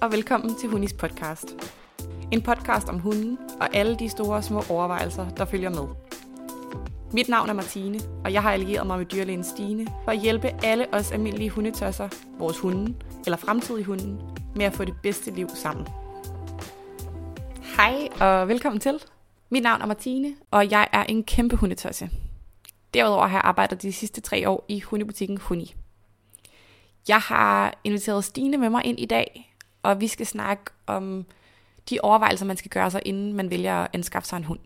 og velkommen til Hunis podcast. En podcast om hunden og alle de store små overvejelser, der følger med. Mit navn er Martine, og jeg har allieret mig med dyrlægen Stine for at hjælpe alle os almindelige hundetosser, vores hunde eller fremtidige hunden, med at få det bedste liv sammen. Hej og velkommen til. Mit navn er Martine, og jeg er en kæmpe hundetosse. Derudover har jeg arbejdet de sidste tre år i hundebutikken Huni. Jeg har inviteret Stine med mig ind i dag, og vi skal snakke om de overvejelser, man skal gøre sig, inden man vælger at anskaffe sig en hund.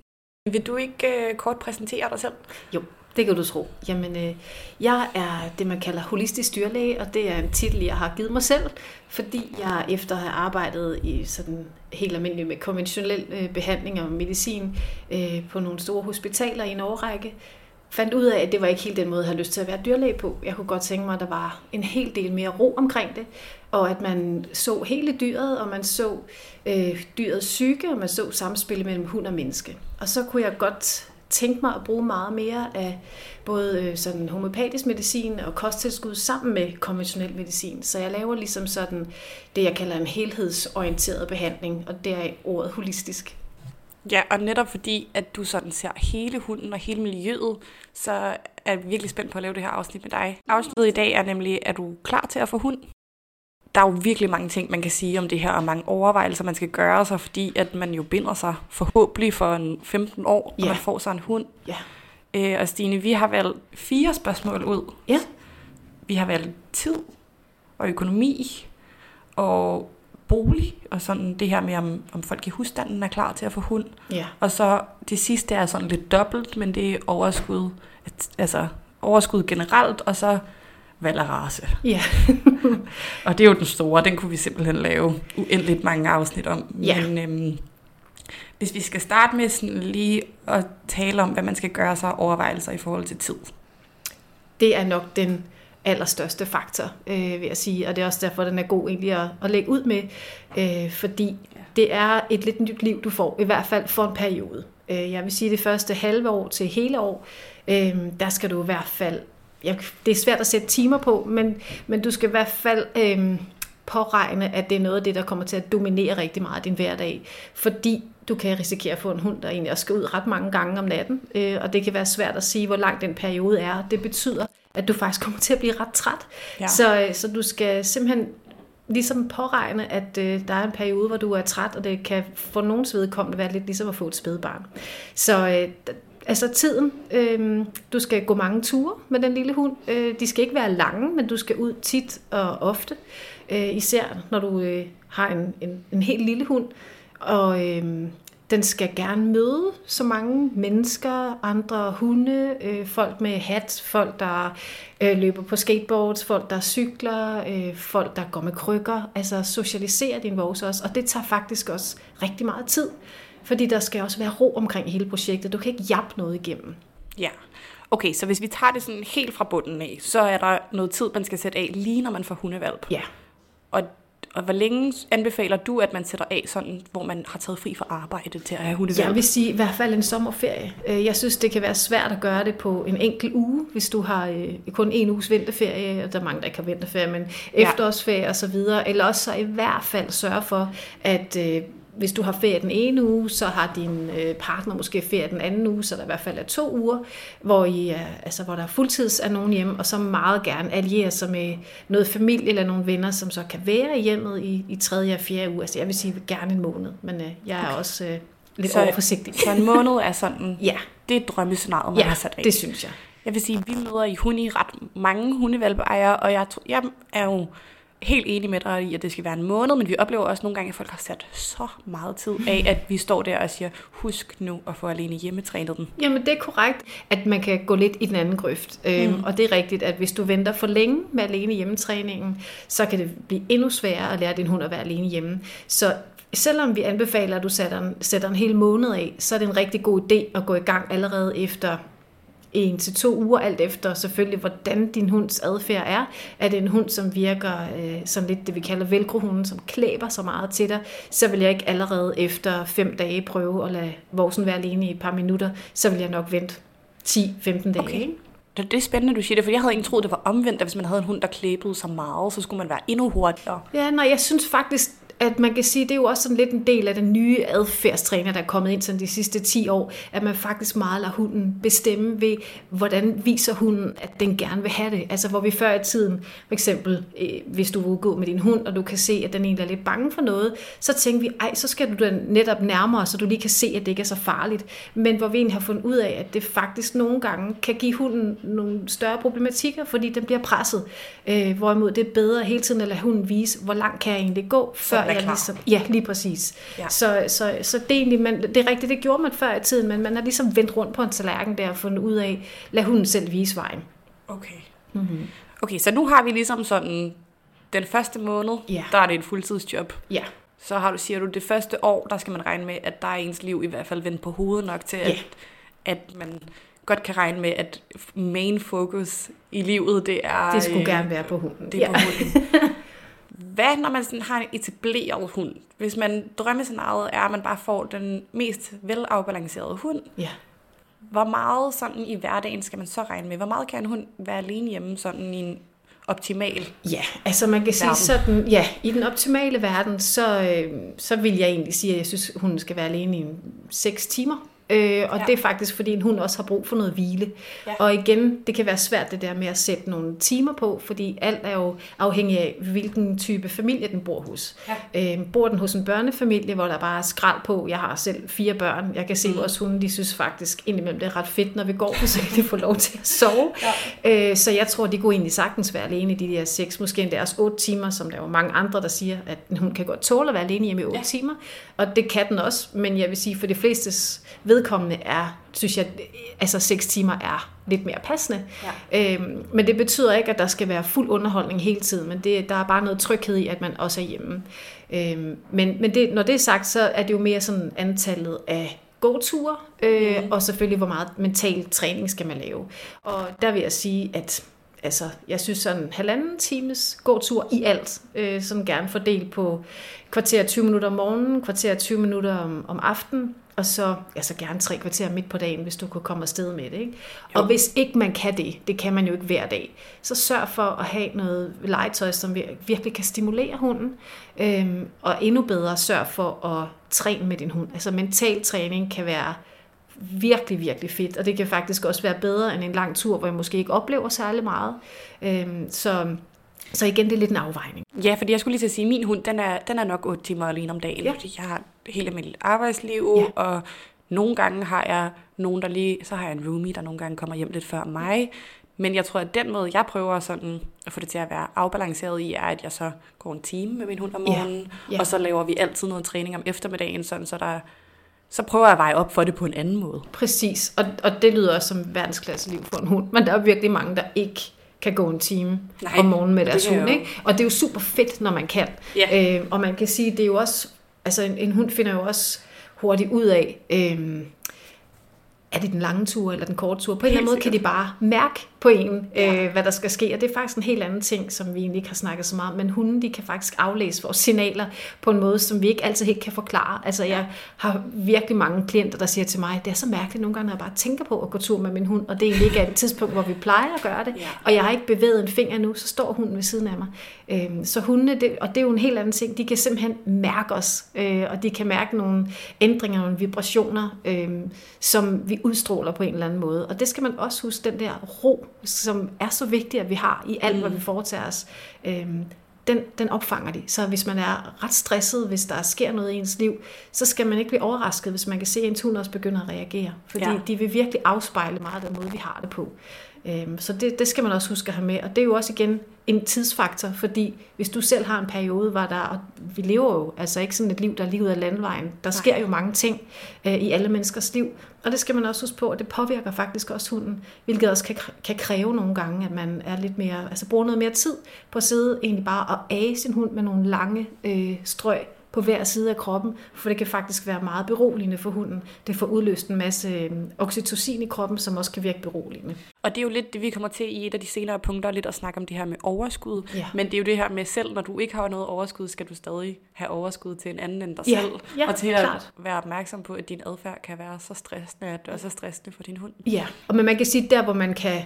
Vil du ikke uh, kort præsentere dig selv? Jo, det kan du tro. Jamen, øh, jeg er det, man kalder holistisk dyrlæge, og det er en titel, jeg har givet mig selv, fordi jeg efter at have arbejdet i sådan helt almindelig med konventionel øh, behandling og medicin øh, på nogle store hospitaler i en årrække, fandt ud af, at det var ikke helt den måde, jeg havde lyst til at være dyrlæge på. Jeg kunne godt tænke mig, at der var en hel del mere ro omkring det, og at man så hele dyret, og man så øh, dyrets psyke, og man så samspillet mellem hund og menneske. Og så kunne jeg godt tænke mig at bruge meget mere af både øh, sådan homeopatisk medicin og kosttilskud sammen med konventionel medicin. Så jeg laver ligesom sådan det, jeg kalder en helhedsorienteret behandling, og det er ordet holistisk. Ja, og netop fordi, at du sådan ser hele hunden og hele miljøet, så er jeg virkelig spændt på at lave det her afsnit med dig. Afsnittet i dag er nemlig, er du klar til at få hund? Der er jo virkelig mange ting, man kan sige om det her, og mange overvejelser, man skal gøre sig, fordi at man jo binder sig forhåbentlig for en 15 år, når ja. man får sig en hund. Ja. Øh, og Stine, vi har valgt fire spørgsmål ud. Ja. Vi har valgt tid og økonomi og bolig, og sådan det her med, om, om folk i husstanden er klar til at få hund. Ja. Og så det sidste er sådan lidt dobbelt, men det er overskud, altså overskud generelt, og så valg af race. Ja. og det er jo den store, den kunne vi simpelthen lave uendeligt mange afsnit om. Ja. Men øhm, hvis vi skal starte med sådan lige at tale om, hvad man skal gøre sig overvejelser i forhold til tid. Det er nok den allerstørste faktor, øh, vil jeg sige, og det er også derfor, den er god egentlig at, at lægge ud med, øh, fordi det er et lidt nyt liv, du får, i hvert fald for en periode. Øh, jeg vil sige, det første halve år til hele år, øh, der skal du i hvert fald, ja, det er svært at sætte timer på, men, men du skal i hvert fald øh, påregne, at det er noget af det, der kommer til at dominere rigtig meget din hverdag, fordi du kan risikere at få en hund, der egentlig også skal ud ret mange gange om natten, øh, og det kan være svært at sige, hvor lang den periode er. Det betyder, at du faktisk kommer til at blive ret træt. Ja. Så, så du skal simpelthen ligesom påregne, at øh, der er en periode, hvor du er træt, og det kan for nogens vedkommende være lidt ligesom at få et spædbarn. Så øh, altså tiden, øh, du skal gå mange ture med den lille hund. Øh, de skal ikke være lange, men du skal ud tit og ofte. Øh, især når du øh, har en, en, en helt lille hund. Og øh, den skal gerne møde så mange mennesker, andre hunde, øh, folk med hat, folk der øh, løber på skateboards, folk der cykler, øh, folk der går med krykker. Altså socialisere din vores også, og det tager faktisk også rigtig meget tid. Fordi der skal også være ro omkring hele projektet. Du kan ikke jappe noget igennem. Ja. Okay, så hvis vi tager det sådan helt fra bunden af, så er der noget tid, man skal sætte af, lige når man får hundevalp. Ja. Og og hvor længe anbefaler du, at man sætter af, sådan, hvor man har taget fri fra arbejde til at have hundevalg? Jeg vil sige i hvert fald en sommerferie. Øh, jeg synes, det kan være svært at gøre det på en enkelt uge, hvis du har øh, kun en uges vinterferie, og der er mange, der ikke har vinterferie, men efterårsferie ja. osv. Eller også så i hvert fald sørge for, at øh, hvis du har ferie den ene uge, så har din øh, partner måske ferie den anden uge, så der i hvert fald er to uger, hvor, I er, altså, hvor der er fuldtids af nogen hjem, og så meget gerne alliere sig med noget familie eller nogle venner, som så kan være i hjemmet i, i tredje og fjerde uge. Altså jeg vil sige gerne en måned, men øh, jeg er okay. også øh, lidt så, overforsigtig. Så en måned er sådan, ja. det er drømmescenariet, man ja, har sat af. det synes jeg. Jeg vil sige, vi møder i hunde ret mange hundevalpeejere, og jeg, jeg er jo helt enig med dig i, at det skal være en måned, men vi oplever også nogle gange, at folk har sat så meget tid af, at vi står der og siger, husk nu at få alene hjemmetrænet den. Jamen det er korrekt, at man kan gå lidt i den anden grøft. Øhm, mm. Øhm, og det er rigtigt, at hvis du venter for længe med alene hjemmetræningen, så kan det blive endnu sværere at lære din hund at være alene hjemme. Så selvom vi anbefaler, at du sætter en, sætter en hel måned af, så er det en rigtig god idé at gå i gang allerede efter en til to uger, alt efter selvfølgelig, hvordan din hunds adfærd er. Er det en hund, som virker øh, sådan lidt det, vi kalder velcrohunden, som klæber så meget til dig, så vil jeg ikke allerede efter fem dage prøve at lade vorsen være alene i et par minutter. Så vil jeg nok vente 10-15 dage. Okay. Det er spændende, du siger det, for jeg havde ikke troet, det var omvendt, at hvis man havde en hund, der klæbede så meget, så skulle man være endnu hurtigere. Ja, nej, jeg synes faktisk, at man kan sige, det er jo også sådan lidt en del af den nye adfærdstræner, der er kommet ind sådan de sidste 10 år, at man faktisk meget lader hunden bestemme ved, hvordan viser hunden, at den gerne vil have det. Altså hvor vi før i tiden, for eksempel øh, hvis du vil gå med din hund, og du kan se, at den egentlig er lidt bange for noget, så tænker vi, ej, så skal du den netop nærmere, så du lige kan se, at det ikke er så farligt. Men hvor vi egentlig har fundet ud af, at det faktisk nogle gange kan give hunden nogle større problematikker, fordi den bliver presset. Øh, hvorimod det er bedre hele tiden at lade hunden vise, hvor langt kan jeg egentlig gå, før jeg ligesom... Ja, lige præcis. Ja. Så, så, så det er egentlig, man, det er rigtigt, det gjorde man før i tiden, men man har ligesom vendt rundt på en tallerken der og fundet ud af, lad hunden selv vise vejen. Okay. Mm-hmm. Okay, så nu har vi ligesom sådan, den første måned, ja. der er det et fuldtidsjob. Ja. Så har du, siger du, det første år, der skal man regne med, at der er ens liv i hvert fald vendt på hovedet nok til, at, at man godt kan regne med, at main focus i livet, det er... Det skulle øh, gerne være på hunden. Det er ja. på hunden. Hvad, når man sådan har en etableret hund? Hvis man drømmescenariet er, at man bare får den mest velafbalancerede hund, ja. hvor meget sådan i hverdagen skal man så regne med? Hvor meget kan en hund være alene hjemme sådan i en optimal Ja, altså man kan verden. sige sådan, ja, i den optimale verden, så, øh, så vil jeg egentlig sige, at jeg synes, hun skal være alene i 6 timer. Øh, og ja. det er faktisk, fordi en hund også har brug for noget hvile. Ja. Og igen, det kan være svært det der med at sætte nogle timer på, fordi alt er jo afhængig af, hvilken type familie den bor hos. Ja. Øh, bor den hos en børnefamilie, hvor der bare er skrald på, jeg har selv fire børn, jeg kan se mm. vores hunde, de synes faktisk indimellem, det er ret fedt, når vi går, så kan de få lov til at sove. Ja. Øh, så jeg tror, de kunne egentlig sagtens være alene i de der seks, måske endda også otte timer, som der er jo mange andre, der siger, at hun kan godt tåle at være alene hjemme i otte ja. timer. Og det kan den også, men jeg vil sige, for de flestes vedkommende er, synes jeg, altså 6 timer er lidt mere passende. Ja. Øhm, men det betyder ikke, at der skal være fuld underholdning hele tiden, men det, der er bare noget tryghed i, at man også er hjemme. Øhm, men men det, når det er sagt, så er det jo mere sådan antallet af gåture, øh, mm. og selvfølgelig, hvor meget mental træning skal man lave. Og der vil jeg sige, at altså, jeg synes sådan en halvanden times gåtur i alt, øh, sådan gerne fordelt på kvarter 20 minutter om morgenen, kvarter 20 minutter om, om aftenen, og så altså gerne tre kvarter midt på dagen, hvis du kunne komme afsted med det. Ikke? Og hvis ikke man kan det, det kan man jo ikke hver dag, så sørg for at have noget legetøj, som virkelig kan stimulere hunden, øhm, og endnu bedre sørg for at træne med din hund. Altså mental træning kan være virkelig, virkelig fedt, og det kan faktisk også være bedre end en lang tur, hvor jeg måske ikke oplever særlig meget. Øhm, så så igen, det er lidt en afvejning. Ja, fordi jeg skulle lige til at sige, at min hund, den er, den er nok 8 timer alene om dagen, ja. fordi jeg har helt almindeligt arbejdsliv, ja. og nogle gange har jeg nogen, der lige, så har jeg en roomie, der nogle gange kommer hjem lidt før mig, men jeg tror, at den måde, jeg prøver sådan at få det til at være afbalanceret i, er, at jeg så går en time med min hund om morgenen, ja. Ja. og så laver vi altid noget træning om eftermiddagen, sådan, så der så prøver jeg at veje op for det på en anden måde. Præcis, og, og det lyder også som verdensklasse liv for en hund, men der er virkelig mange, der ikke kan gå en time Nej, om morgenen med deres hund. Ikke? Og det er jo super fedt, når man kan. Ja. Øh, og man kan sige, det er jo også, altså en, en hund finder jo også hurtigt ud af, øh, er det den lange tur eller den korte tur? På en eller anden måde kan de bare mærke på en, ja. øh, hvad der skal ske. Og det er faktisk en helt anden ting, som vi egentlig ikke har snakket så meget om. Men hunden, de kan faktisk aflæse vores signaler på en måde, som vi ikke altid helt kan forklare. Altså jeg har virkelig mange klienter, der siger til mig, det er så mærkeligt nogle gange, når jeg bare tænker på at gå tur med min hund, og det egentlig ikke er et tidspunkt, hvor vi plejer at gøre det. Ja. Og jeg har ikke bevæget en finger nu, så står hunden ved siden af mig. Øh, så hundene, det, og det er jo en helt anden ting, de kan simpelthen mærke os, øh, og de kan mærke nogle ændringer, nogle vibrationer, øh, som vi udstråler på en eller anden måde. Og det skal man også huske, den der ro, som er så vigtig, at vi har i alt, mm. hvad vi foretager os. Øhm, den, den opfanger de. Så hvis man er ret stresset, hvis der sker noget i ens liv, så skal man ikke blive overrasket, hvis man kan se, at ens hund også begynder at reagere. Fordi ja. de vil virkelig afspejle meget den måde, vi har det på. Øhm, så det, det skal man også huske at have med. Og det er jo også igen en tidsfaktor, fordi hvis du selv har en periode, hvor der, og vi lever jo altså ikke sådan et liv, der er lige ud af landvejen. Der sker jo mange ting øh, i alle menneskers liv, og det skal man også huske på, at det påvirker faktisk også hunden, hvilket også kan, kan kræve nogle gange, at man er lidt mere, altså bruger noget mere tid på at sidde egentlig bare og age sin hund med nogle lange øh, strøg på hver side af kroppen, for det kan faktisk være meget beroligende for hunden. Det får udløst en masse øhm, oxytocin i kroppen, som også kan virke beroligende. Og det er jo lidt det, vi kommer til i et af de senere punkter, lidt at snakke om det her med overskud. Ja. Men det er jo det her med selv, når du ikke har noget overskud, skal du stadig have overskud til en anden end dig ja. selv. Ja, og til at klart. være opmærksom på, at din adfærd kan være så stressende, at det er så stressende for din hund. Ja, og men man kan sige, der hvor man kan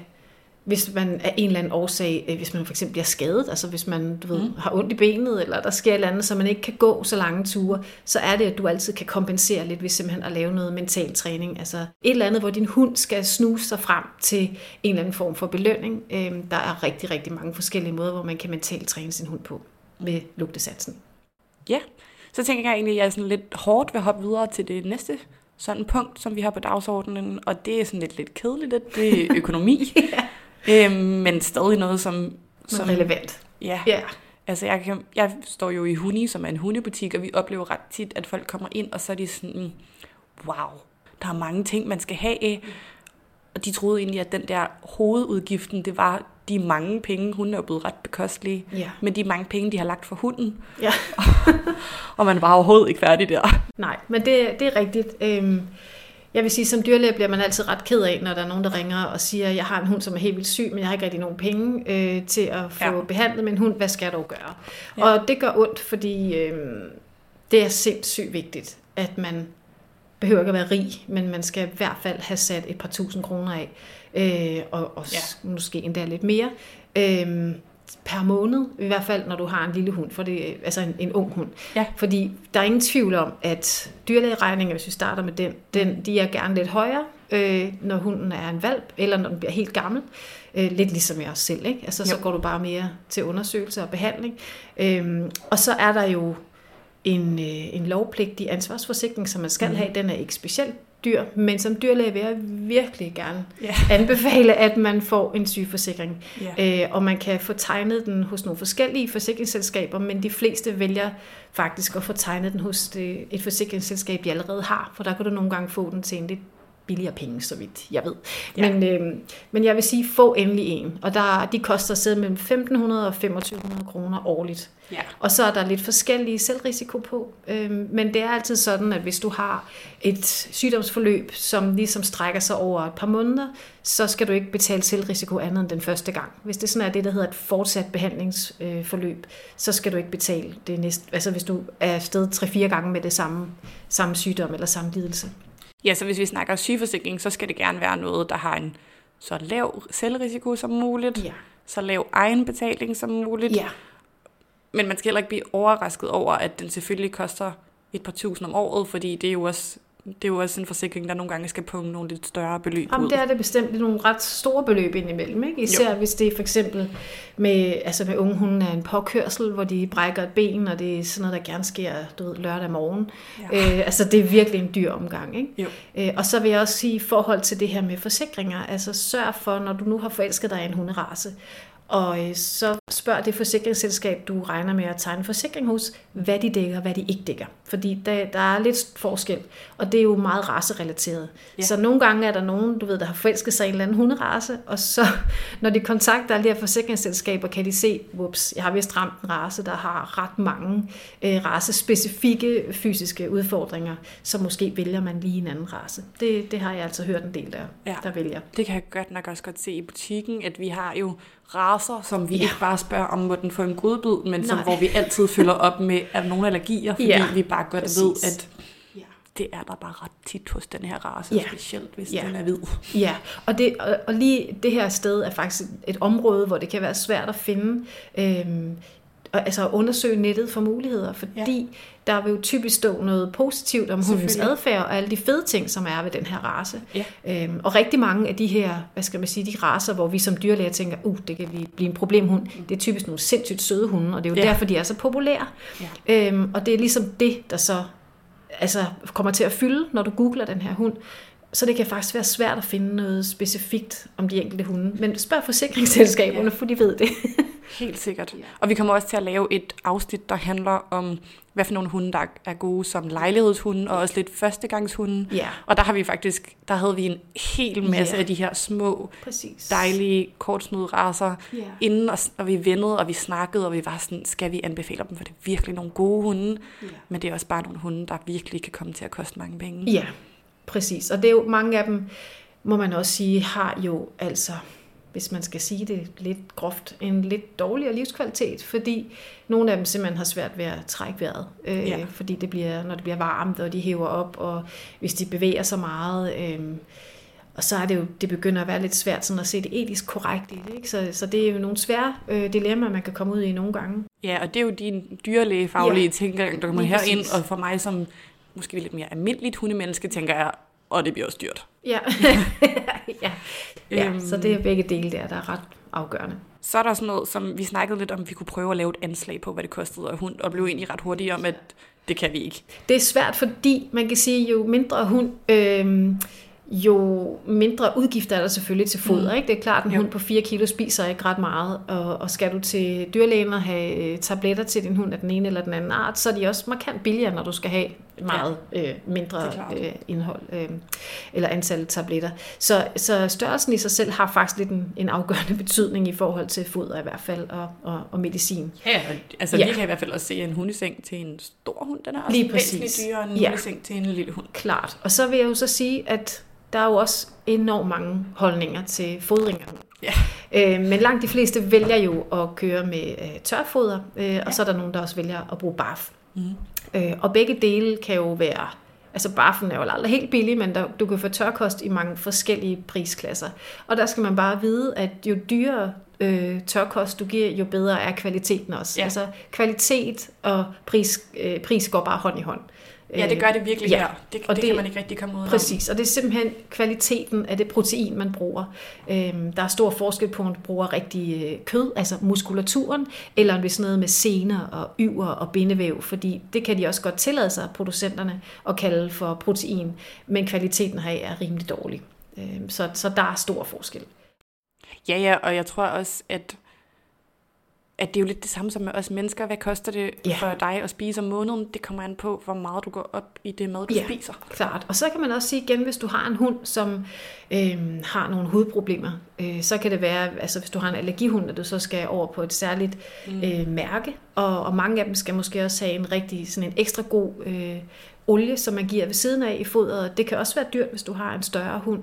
hvis man af en eller anden årsag, øh, hvis man for eksempel bliver skadet, altså hvis man du ved, mm. har ondt i benet, eller der sker et eller andet, så man ikke kan gå så lange ture, så er det, at du altid kan kompensere lidt ved simpelthen at lave noget mental træning. Altså et eller andet, hvor din hund skal snuse sig frem til en eller anden form for belønning. Øhm, der er rigtig, rigtig mange forskellige måder, hvor man kan mentalt træne sin hund på med lugtesatsen. Ja, så tænker jeg egentlig, at jeg er sådan lidt hårdt ved at hoppe videre til det næste sådan punkt, som vi har på dagsordenen, og det er sådan lidt, lidt kedeligt, det er økonomi. ja. Øhm, men stadig noget, som... som relevant. Ja. ja. Altså, jeg, kan, jeg står jo i Huni, som er en hundebutik, og vi oplever ret tit, at folk kommer ind, og så er de sådan, wow, der er mange ting, man skal have. Og de troede egentlig, at den der hovedudgiften, det var de mange penge, hun er blevet ret bekostelige, ja. men de mange penge, de har lagt for hunden. Ja. og man var overhovedet ikke færdig der. Nej, men det, det er rigtigt. Øhm, jeg vil sige, som dyrlæge bliver man altid ret ked af, når der er nogen, der ringer og siger, jeg har en hund, som er helt vildt syg, men jeg har ikke rigtig nogen penge øh, til at få ja. behandlet min hund. Hvad skal jeg dog gøre? Ja. Og det gør ondt, fordi øh, det er sindssygt vigtigt, at man behøver ikke at være rig, men man skal i hvert fald have sat et par tusind kroner af, øh, og, og ja. måske endda lidt mere. Øh, per måned, i hvert fald når du har en lille hund, for det, altså en, en ung hund. Ja. Fordi der er ingen tvivl om, at dyrlægeregninger, hvis vi starter med den, den de er gerne lidt højere, øh, når hunden er en valp, eller når den bliver helt gammel. Øh, lidt ligesom jeg også selv, ikke? Altså, så går du bare mere til undersøgelse og behandling. Øh, og så er der jo en, øh, en lovpligtig ansvarsforsikring, som man skal mm. have. Den er ikke specielt dyr, men som dyrlæge vil jeg virkelig gerne yeah. anbefale, at man får en sygeforsikring. Yeah. Øh, og man kan få tegnet den hos nogle forskellige forsikringsselskaber, men de fleste vælger faktisk at få tegnet den hos det, et forsikringsselskab, de allerede har, for der kan du nogle gange få den til en lidt billigere penge, så vidt jeg ved. Ja. Men, øh, men jeg vil sige, få endelig en. Og der, de koster sæde mellem 1500 og 2500 kroner årligt. Ja. Og så er der lidt forskellige selvrisiko på. Øh, men det er altid sådan, at hvis du har et sygdomsforløb, som ligesom strækker sig over et par måneder, så skal du ikke betale selvrisiko andet end den første gang. Hvis det sådan er det, der hedder et fortsat behandlingsforløb, så skal du ikke betale det næste. Altså hvis du er afsted 3-4 gange med det samme, samme sygdom eller samme lidelse. Ja, så hvis vi snakker sygeforsikring, så skal det gerne være noget, der har en så lav selvrisiko som muligt, ja. så lav egenbetaling som muligt. Ja. Men man skal heller ikke blive overrasket over, at den selvfølgelig koster et par tusind om året, fordi det er jo også det er jo også en forsikring, der nogle gange skal punge nogle lidt større beløb Jamen, ud. det er det bestemt nogle ret store beløb indimellem. Ikke? Især jo. hvis det er for eksempel med, altså med unge hunde er en påkørsel, hvor de brækker et ben, og det er sådan noget, der gerne sker du ved, lørdag morgen. Ja. Øh, altså det er virkelig en dyr omgang. Ikke? Jo. Øh, og så vil jeg også sige i forhold til det her med forsikringer, altså sørg for, når du nu har forelsket dig i en hunderace, og øh, så spørg det forsikringsselskab, du regner med at tegne forsikring hos, hvad de dækker og hvad de ikke dækker. Fordi der, der er lidt forskel, og det er jo meget racerelateret. Ja. Så nogle gange er der nogen, du ved, der har forelsket sig i en eller anden hunderace, og så når de kontakter alle de her forsikringsselskaber, kan de se, whoops, jeg har vist ramt en race, der har ret mange øh, racespecifikke fysiske udfordringer, så måske vælger man lige en anden race. Det, det har jeg altså hørt en del, der, ja. der vælger. Det kan jeg godt nok også godt se i butikken, at vi har jo raser, som vi ja. ikke bare spørger om, må den få en godbid, men som, hvor vi altid følger op med, er nogle allergier, fordi ja, vi bare godt præcis. ved, at det er der bare ret tit hos den her race, ja. specielt hvis ja. den er hvid. Ja, og, det, og, og lige det her sted er faktisk et område, hvor det kan være svært at finde øhm, altså at undersøge nettet for muligheder, fordi ja. der vil jo typisk stå noget positivt om hundens adfærd og alle de fede ting, som er ved den her race. Ja. Øhm, og rigtig mange af de her, hvad skal man sige, de raser, hvor vi som dyrlæger tænker, uh, det kan blive en problemhund, mm. det er typisk nogle sindssygt søde hunde, og det er jo ja. derfor, de er så populære. Ja. Øhm, og det er ligesom det, der så altså, kommer til at fylde, når du googler den her hund. Så det kan faktisk være svært at finde noget specifikt om de enkelte hunde. Men spørg forsikringsselskaberne, ja. for de ved det. Helt sikkert. Og vi kommer også til at lave et afsnit, der handler om, hvad for nogle hunde, der er gode som lejlighedshunde, og også lidt førstegangshunde. Ja. Og der har vi faktisk, der havde vi en hel masse ja. af de her små, Præcis. dejlige, kortsnude raser ja. inden, og, og vi vendede, og vi snakkede, og vi var sådan, skal vi anbefale dem, for det er virkelig nogle gode hunde, ja. men det er også bare nogle hunde, der virkelig kan komme til at koste mange penge. Ja, præcis. Og det er jo mange af dem, må man også sige, har jo altså hvis man skal sige det lidt groft, en lidt dårligere livskvalitet, fordi nogle af dem simpelthen har svært ved at trække vejret, øh, ja. fordi det bliver, når det bliver varmt, og de hæver op, og hvis de bevæger sig meget. Øh, og så er det jo, det begynder at være lidt svært sådan at se det etisk korrekt i det. Ikke? Så, så det er jo nogle svære øh, dilemmaer, man kan komme ud i nogle gange. Ja, og det er jo din dyrlægefaglige ja. tilgang, der kommer herind, og for mig som måske lidt mere almindeligt hundemenneske, tænker jeg, og det bliver også dyrt. Ja, ja. ja Øhm. så det er begge dele der, der er ret afgørende. Så er der sådan noget, som vi snakkede lidt om, vi kunne prøve at lave et anslag på, hvad det kostede af hund, og blev egentlig ret hurtigt om, at det kan vi ikke. Det er svært, fordi man kan sige, jo mindre hund, øh, jo mindre udgifter er der selvfølgelig til foder. Mm. Ikke? Det er klart, at en Jo. hund på 4 kilo spiser ikke ret meget, og, og skal du til dyrlægen og have øh, tabletter til din hund af den ene eller den anden art, så er de også markant billigere, når du skal have meget øh, mindre øh, indhold øh, eller antal tabletter. Så, så størrelsen i sig selv har faktisk lidt en, en afgørende betydning i forhold til foder i hvert fald, og, og, og medicin. Ja, altså Ja. vi kan i hvert fald også se en hundeseng til en stor hund, den er også Lige præcis. dyrere end en Ja. hundeseng til en lille hund. Klart. Og så vil jeg jo så sige, at der er jo også enormt mange holdninger til fodring af hund. Ja. Øh, men langt de fleste vælger jo at køre med øh, tørfoder, øh, og så er der nogen, der også vælger at bruge barf. Mm. Øh, og begge dele kan jo være, altså barfen er jo aldrig helt billig, men der, du kan få tørkost i mange forskellige prisklasser. Og der skal man bare vide, at jo dyrere øh, tørkost du giver, jo bedre er kvaliteten også. Ja. Altså kvalitet og pris, øh, pris går bare hånd i hånd. Ja, det gør det virkelig Ja. her. Det, Og det, det- kan man ikke rigtig komme ud af. Præcis, og det er simpelthen kvaliteten af det protein, man bruger. Øhm, der er stor forskel på, om du bruger rigtig øh, kød, altså muskulaturen, eller om det er sådan noget med sener og yver og bindevæv, fordi det kan de også godt tillade sig, producenterne, at kalde for protein, men kvaliteten her er rimelig dårlig. Øhm, så, så der er stor forskel. Ja, ja, og jeg tror også, at, at det er jo lidt det samme som med os mennesker. Hvad koster det Ja. for dig at spise om måneden? Det kommer an på, hvor meget du går op i det mad, du Ja. spiser. Klart. Og så kan man også sige igen, hvis du har en hund, som øh, har nogle hudproblemer, øh, så kan det være, altså hvis du har en allergihund, at du så skal over på et særligt øh, mærke, og, og mange af dem skal måske også have en rigtig, sådan en ekstra god øh, olie, som man giver ved siden af i fodret. Det kan også være dyrt, hvis du har en større hund,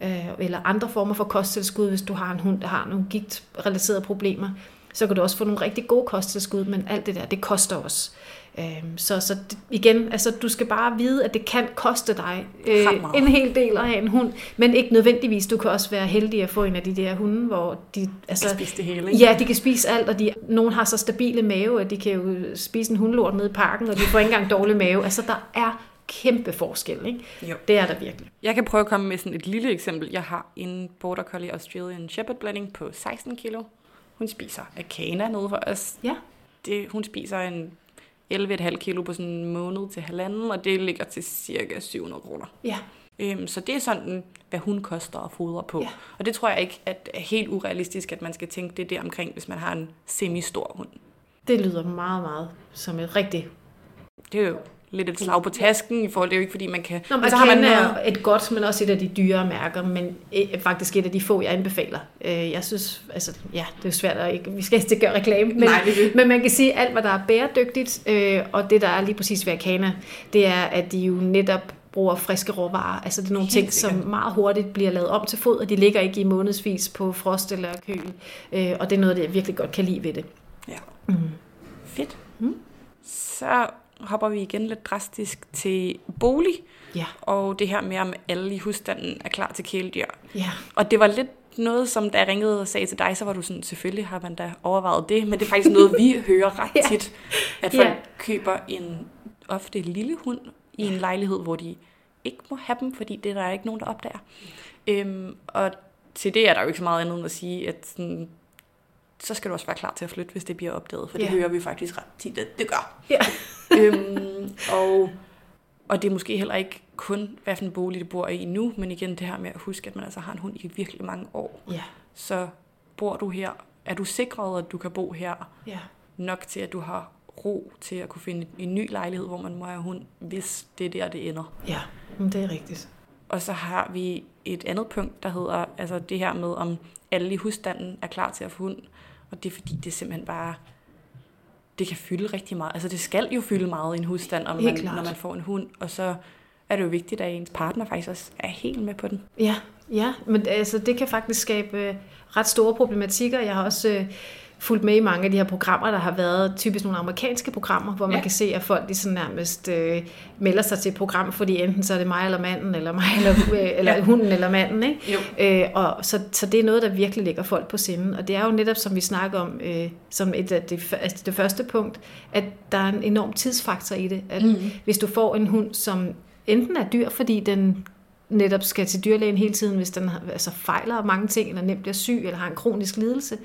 øh, eller andre former for kosttilskud, hvis du har en hund, der har nogle gigtrelaterede problemer. Så kan du også få nogle rigtig gode kosttilskud, men alt det der, det koster også. Øhm, Så, så igen, altså du skal bare vide, at det kan koste dig øh, en hel del at have en hund, men ikke nødvendigvis. Du kan også være heldig at få en af de der hunde, hvor de, Altså, altså, spise det hele, ikke? ja, de kan spise alt, og de, nogen har så stabile mave, at de kan jo spise en hundelort nede i parken, og de får ikke engang dårlig mave. Altså der er kæmpe forskel, ikke? Jo. Det er der virkelig. Jeg kan prøve at komme med sådan et lille eksempel. Jeg har en Border Collie Australian Shepherd blanding på 16 kilo. Hun spiser Akana nede for os. Ja. Det, hun spiser en 11,5 kilo på sådan en måned til halvanden, og det ligger til cirka 700 kroner. Ja, Øhm, så det er sådan, hvad hun koster at fodre på. Ja. Og det tror jeg ikke at er helt urealistisk, at man skal tænke det der omkring, hvis man har en semi-stor hund. det lyder meget, meget som et rigtigt... Det er jo lidt et slag på tasken i forhold det er jo ikke, fordi man kan... Nå, men så har man noget, er et godt, men også et af de dyre mærker, men øh, faktisk et af de få, jeg anbefaler. Øh, Jeg synes, altså, ja, det er svært at ikke, vi skal ikke gøre reklame, men, Nej, men man kan sige, alt, hvad der er bæredygtigt, øh, og det, der er lige præcis ved Akana, det er, at de jo netop bruger friske råvarer. Altså det er nogle Helt ting, sikkert. som meget hurtigt bliver lavet om til fod, og de ligger ikke i månedsvis på frost eller køl. Øh, Og det er noget, det jeg virkelig godt kan lide ved det. Ja. Mm. Fedt. Så hopper vi igen lidt drastisk til bolig, Ja, og det her med, om alle i husstanden er klar til kæledyr. ja, Og det var lidt noget, som da jeg ringede og sagde til dig, så var du sådan, selvfølgelig har man da overvejet det, men det er faktisk noget, vi hører ret Ja. tit, at folk Ja. køber en ofte lille hund i en lejlighed, hvor de ikke må have dem, fordi det er der ikke nogen, der opdager. Øhm, og til det er der jo ikke så meget andet end at sige, at sådan, så skal du også være klar til at flytte, hvis det bliver opdaget, for det Ja. hører vi faktisk ret tit, at det gør. ja. øhm, og, og det er måske heller ikke kun, hvad for en bolig du bor i nu, men igen det her med at huske, at man altså har en hund i virkelig mange år. ja, Så bor du her, er du sikret, at du kan bo her ja. nok til, at du har ro til at kunne finde en ny lejlighed, hvor man må have hund, hvis det er der, det ender. Ja, men det er rigtigt. Og så har vi et andet punkt, der hedder altså det her med, om alle i husstanden er klar til at få hund. Og det er fordi, det er simpelthen bare, det kan fylde rigtig meget. Altså det skal jo fylde meget i en husstand, om man, når man får en hund. Og så er det jo vigtigt, at ens partner faktisk også er helt med på den. Ja, ja, men altså, det kan faktisk skabe øh, ret store problematikker. Jeg har også øh, fulgt med i mange af de her programmer, der har været typisk nogle amerikanske programmer, hvor man Ja. kan se, at folk de sådan nærmest øh, melder sig til et program, fordi enten så er det mig eller manden, eller mig eller, øh, eller Ja. hunden eller manden. Ikke? Øh, og så, så det er noget, der virkelig ligger folk på sinden. Og det er jo netop, som vi snakker om, øh, som et af det, altså det første punkt, at der er en enorm tidsfaktor i det. At Mhm. hvis du får en hund, som enten er dyr, fordi den netop skal til dyrlægen hele tiden, hvis den altså fejler mange ting, eller nemt bliver syg, eller har en kronisk lidelse,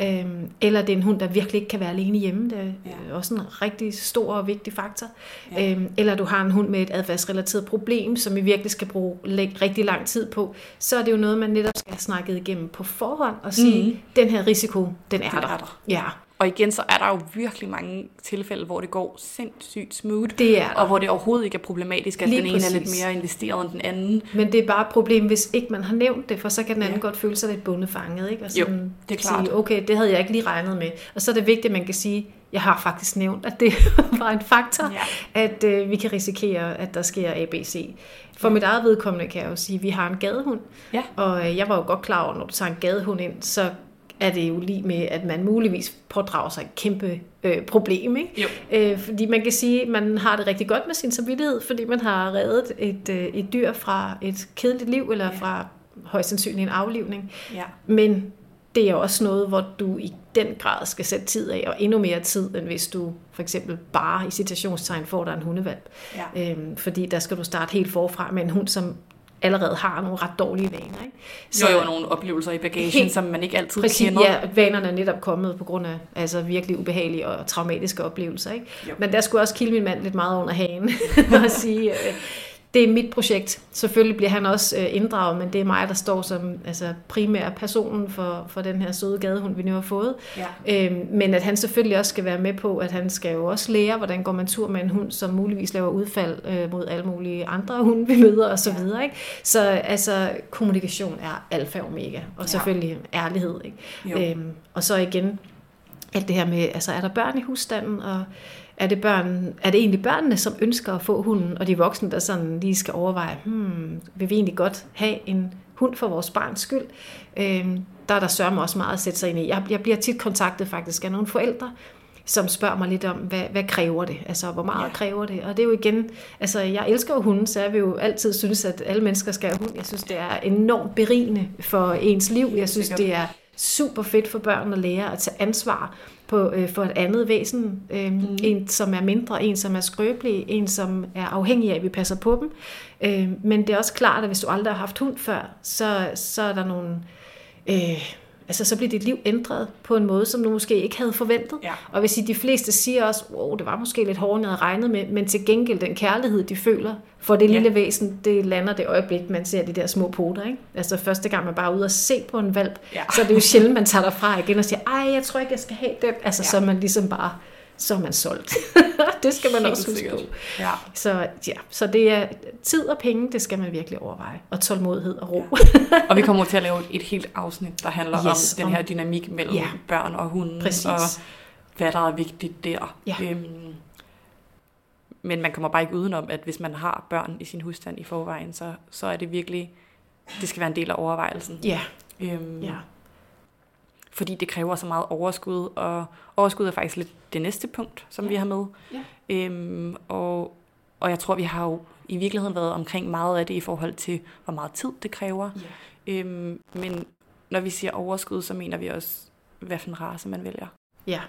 Ja. Øhm, eller det er en hund, der virkelig ikke kan være alene hjemme. Det er Ja. også en rigtig stor og vigtig faktor. Ja. Øhm, eller du har en hund med et adfærdsrelateret problem, som vi virkelig skal bruge rigtig lang tid på. Så er det jo noget, man netop skal have snakket igennem på forhånd og sige, mm. den her risiko, den er Den der. er der. Ja, Og igen, så er der jo virkelig mange tilfælde, hvor det går sindssygt smooth, det er der. og hvor det overhovedet ikke er problematisk, at Lige den ene er lidt præcis. mere investeret end den anden. Men det er bare et problem, hvis ikke man har nævnt det, for så kan den anden Ja. ja. godt føle sig lidt bundefanget. Ikke? Og Jo, sådan det er klart. Sige, okay, det havde jeg ikke lige regnet med. Og så er det vigtigt, at man kan sige, jeg har faktisk nævnt, at det var en faktor, Ja. at øh, vi kan risikere, at der sker ABC. For mit eget vedkommende kan jeg jo sige, at vi har en gadehund, Ja. og øh, jeg var jo godt klar over, når du tager en gadehund ind, så er det jo lige med, at man muligvis pådrager sig et kæmpe øh, problem. Ikke? Jo. Øh, fordi man kan sige, at man har det rigtig godt med sin samvittighed, fordi man har reddet et, øh, et dyr fra et kedeligt liv, eller Ja. fra højst sandsynligt en aflivning. Ja. Men det er også noget, hvor du i den grad skal sætte tid af, og endnu mere tid, end hvis du for eksempel bare i citationstegn får dig en hundevalp. Ja. Øhm, fordi der skal du starte helt forfra med en hund, som allerede har nogle ret dårlige vaner. Ikke? Så jo nogle oplevelser i bagagen, Helt- som man ikke altid Præcis, kender. ja, vanerne er netop kommet på grund af altså, virkelig ubehagelige og traumatiske oplevelser. Ikke? Jo. Men der skulle også kilde min mand lidt meget under hagen og sige, øh, det er mit projekt. Selvfølgelig bliver han også øh, inddraget, men det er mig, der står som altså, primær personen for, for den her søde gadehund, vi nu har fået. Ja. Øhm, men at han selvfølgelig også skal være med på, at han skal jo også lære, hvordan går man tur med en hund, som muligvis laver udfald øh, mod alle mulige andre hunde, vi møder osv. Ja. Ja. Ikke? Så altså, kommunikation er alfa og omega, og Ja. selvfølgelig ærlighed. Ikke? Jo. Øhm, og så igen, alt det her med, altså er der børn i husstanden, og er det, børn, er det egentlig børnene, som ønsker at få hunden, og de voksne, der sådan lige skal overveje, hmm, vil vi egentlig godt have en hund for vores barns skyld? Øhm, der er der mig også meget at sætte sig ind i. Jeg, jeg bliver tit kontaktet faktisk af nogle forældre, som spørger mig lidt om, hvad, hvad kræver det? Altså, hvor meget Ja. kræver det? Og det er jo igen, altså, jeg elsker jo hunden, så jeg vil jo altid synes, at alle mennesker skal have hund. Jeg synes, det er enormt berigende for ens liv. Jeg synes, det er super fedt for børn at lære at tage ansvar på, øh, for et andet væsen. Øh, mm. En, som er mindre, en, som er skrøbelig, en, som er afhængig af, at vi passer på dem. Øh, men det er også klart, at hvis du aldrig har haft hund før, så, så er der nogle... Øh, altså, så bliver dit liv ændret på en måde, som du måske ikke havde forventet. Ja. Og hvis de fleste siger også, wow, det var måske lidt hårdere, end jeg havde regnet med, men til gengæld den kærlighed, de føler for det Ja. lille væsen, det lander det øjeblik, man ser de der små poter. Ikke? Altså første gang, man bare er ude og se på en valp, Ja. så er det jo sjældent, man tager derfra igen og siger, ej, jeg tror ikke, jeg skal have den. Altså, Ja. så er man ligesom bare, så er man solgt. det skal man Helt også huske sikkert. på. Ja. Så ja, så det er tid og penge, det skal man virkelig overveje. Og tålmodighed og ro. Og vi kommer til at lave et helt afsnit, der handler Yes, om den om- her dynamik mellem Ja. børn og hunden, Præcis. og hvad der er vigtigt der. Ja. Øhm, men man kommer bare ikke udenom, at hvis man har børn i sin husstand i forvejen, så, så er det virkelig, det skal være en del af overvejelsen. ja, Øhm, ja. Fordi det kræver så meget overskud, og overskud er faktisk lidt det næste punkt, som Ja. vi har med. Ja. Øhm, og, og jeg tror, vi har jo i virkeligheden været omkring meget af det i forhold til, hvor meget tid det kræver. ja. Øhm, men når vi siger overskud, så mener vi også, hvad for en race man vælger. Ja,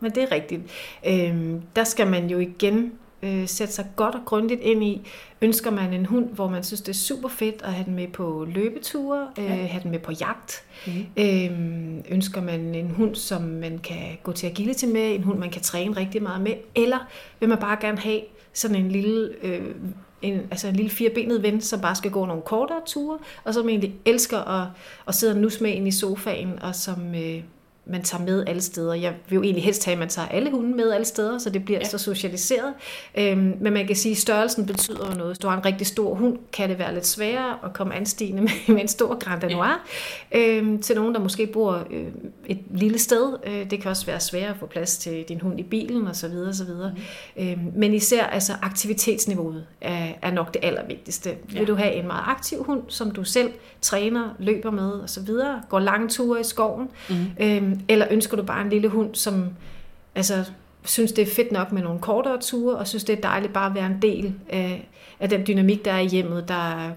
men det er rigtigt. Øhm, der skal man jo igen øh, sætte sig godt og grundigt ind i, ønsker man en hund, hvor man synes, det er super fedt at have den med på løbeture, øh, Ja. have den med på jagt. Mm. Øhm, ønsker man en hund, som man kan gå til agility med, en hund, man kan træne rigtig meget med, eller vil man bare gerne have sådan en lille... Øh, en, altså en lille firebenet ven, som bare skal gå nogle kortere ture, og som egentlig elsker at, at sidde og nusse med ind i sofaen, og som øh, man tager med alle steder. Jeg vil jo egentlig helst have, at man tager alle hunde med alle steder, så det bliver Ja. ja. så socialiseret. Øhm, men man kan sige, at størrelsen betyder jo noget. Hvis du har en rigtig stor hund, kan det være lidt sværere at komme anstigende med, med en stor Grand Danois. Øhm, til nogen, der måske bor øh, et lille sted. Øh, det kan også være sværere at få plads til din hund i bilen osv. osv. Mm. Øhm, men især altså, aktivitetsniveauet er, er nok det allervigtigste. Ja. Ja. Vil du have en meget aktiv hund, som du selv træner, løber med osv., går lange ture i skoven, Mm. øhm, Øh, eller ønsker du bare en lille hund, som altså, synes, det er fedt nok med nogle kortere ture, og synes, det er dejligt bare at være en del af, af den dynamik, der er i hjemmet. Der er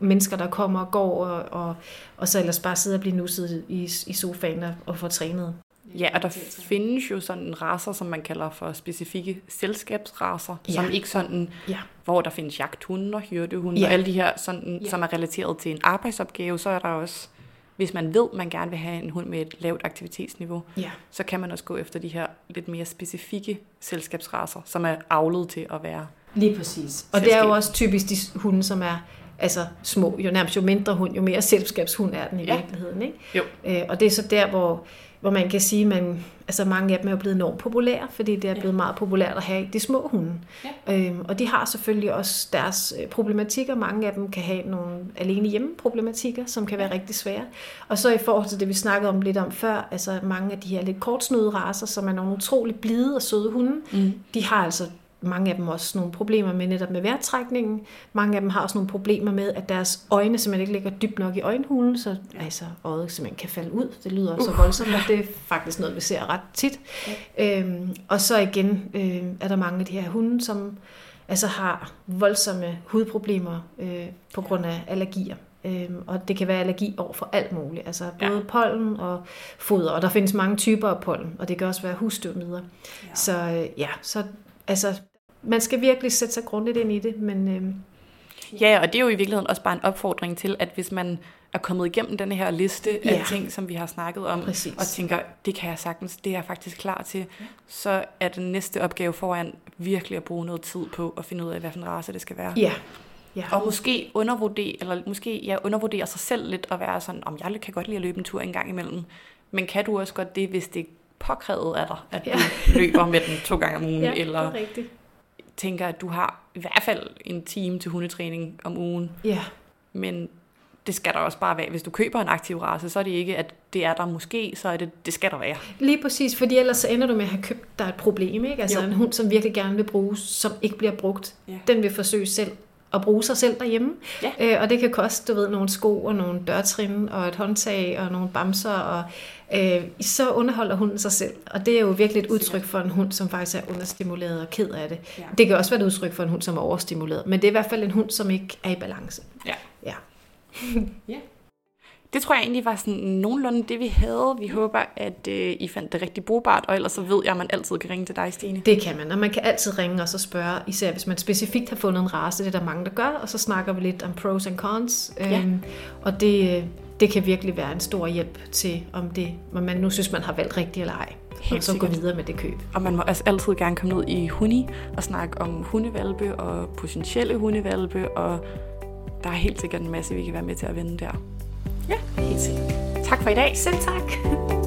mennesker, der kommer og går, og, og, og så ellers bare sidde og blive nusset i, i sofaen og, og få trænet. Ja, og der findes jo sådan raser, som man kalder for specifikke selskabsraser, ja. som ikke sådan, ja. hvor der findes jagthunde og hyrdehunde ja. og alle de her, sådan, ja. som er relateret til en arbejdsopgave, så er der også, hvis man ved, man gerne vil have en hund med et lavt aktivitetsniveau, ja. så kan man også gå efter de her lidt mere specifikke selskabsraser, som er avlet til at være Lige præcis. Og det er jo også typisk de hunde, som er altså små. Jo nærmest jo mindre hund, jo mere selskabshund er den i ja. virkeligheden. Ikke? Jo. Øh, og det er så der, hvor hvor man kan sige, at man, altså mange af dem er blevet enormt populære, fordi det er blevet ja. meget populært at have de små hunde. Ja. Øhm, og de har selvfølgelig også deres øh, problematikker. Mange af dem kan have nogle alene hjemme problematikker, som kan være rigtig svære. Og så i forhold til det, vi snakkede om lidt om før, altså mange af de her lidt kortsnøde raser, som er nogle utrolig blide og søde hunde, mm. de har altså mange af dem også nogle problemer med netop med vejrtrækningen. Mange af dem har også nogle problemer med, at deres øjne simpelthen ikke ligger dybt nok i øjenhulen, så altså, øjet simpelthen kan falde ud. Det lyder uh. så voldsomt, og det er faktisk noget, vi ser ret tit. Ja. Øhm, og så igen øh, er der mange af de her hunde, som altså har voldsomme hudproblemer øh, på grund af allergier. Øhm, og det kan være allergi over for alt muligt, altså både ja. pollen og foder, og der findes mange typer af pollen, og det kan også være husstøvmider. Ja. Så øh, ja, så altså man skal virkelig sætte sig grundigt ind i det, men... Øh, Ja, og det er jo i virkeligheden også bare en opfordring til, at hvis man er kommet igennem den her liste ja. af ting, som vi har snakket om, Præcis. og tænker, det kan jeg sagtens, det er jeg faktisk klar til, ja. så er den næste opgave foran virkelig at bruge noget tid på at finde ud af, hvilken race det skal være. Ja. Ja. Og måske undervurdere, eller måske ja, undervurdere sig selv lidt og være sådan, om jeg kan godt lide at løbe en tur en gang imellem. Men kan du også godt det, hvis det påkrævet af dig, at ja. du løber med den to gange om ugen, ja, eller rigtigt tænker, at du har i hvert fald en time til hundetræning om ugen. Ja. Men det skal der også bare være. Hvis du køber en aktiv race, så er det ikke, at det er der måske, så er det, det skal der være. Lige præcis, fordi ellers så ender du med at have købt dig et problem. Ikke? Altså jo. en hund, som virkelig gerne vil bruges, som ikke bliver brugt, ja. den vil forsøge selv at bruge sig selv derhjemme. Ja. Øh, og det kan koste, du ved, nogle sko og nogle dørtrin og et håndtag og nogle bamser. Og øh, så underholder hunden sig selv. Og det er jo virkelig et udtryk for en hund, som faktisk er understimuleret og ked af det. Ja. Det kan også være et udtryk for en hund, som er overstimuleret. Men det er i hvert fald en hund, som ikke er i balance. Ja. Ja. ja. Det tror jeg egentlig var sådan nogenlunde det, vi havde. Vi håber, at øh, I fandt det rigtig brugbart, og ellers så ved jeg, at man altid kan ringe til dig, Stine. Det kan man, og man kan altid ringe og så spørge, især hvis man specifikt har fundet en race, det er der mange, der gør, og så snakker vi lidt om pros and cons. Ja. Øhm, og det, øh, det kan virkelig være en stor hjælp til, om det, om man nu synes, man har valgt rigtigt eller ej. Helt og så sikkert. gå videre med det køb. Og man må altså altid gerne komme ud i Huni og snakke om hundevalpe og potentielle hundevalpe, og der er helt sikkert en masse, vi kan være med til at vende der. Ja, helt sikkert. Tak for i dag. Selv tak.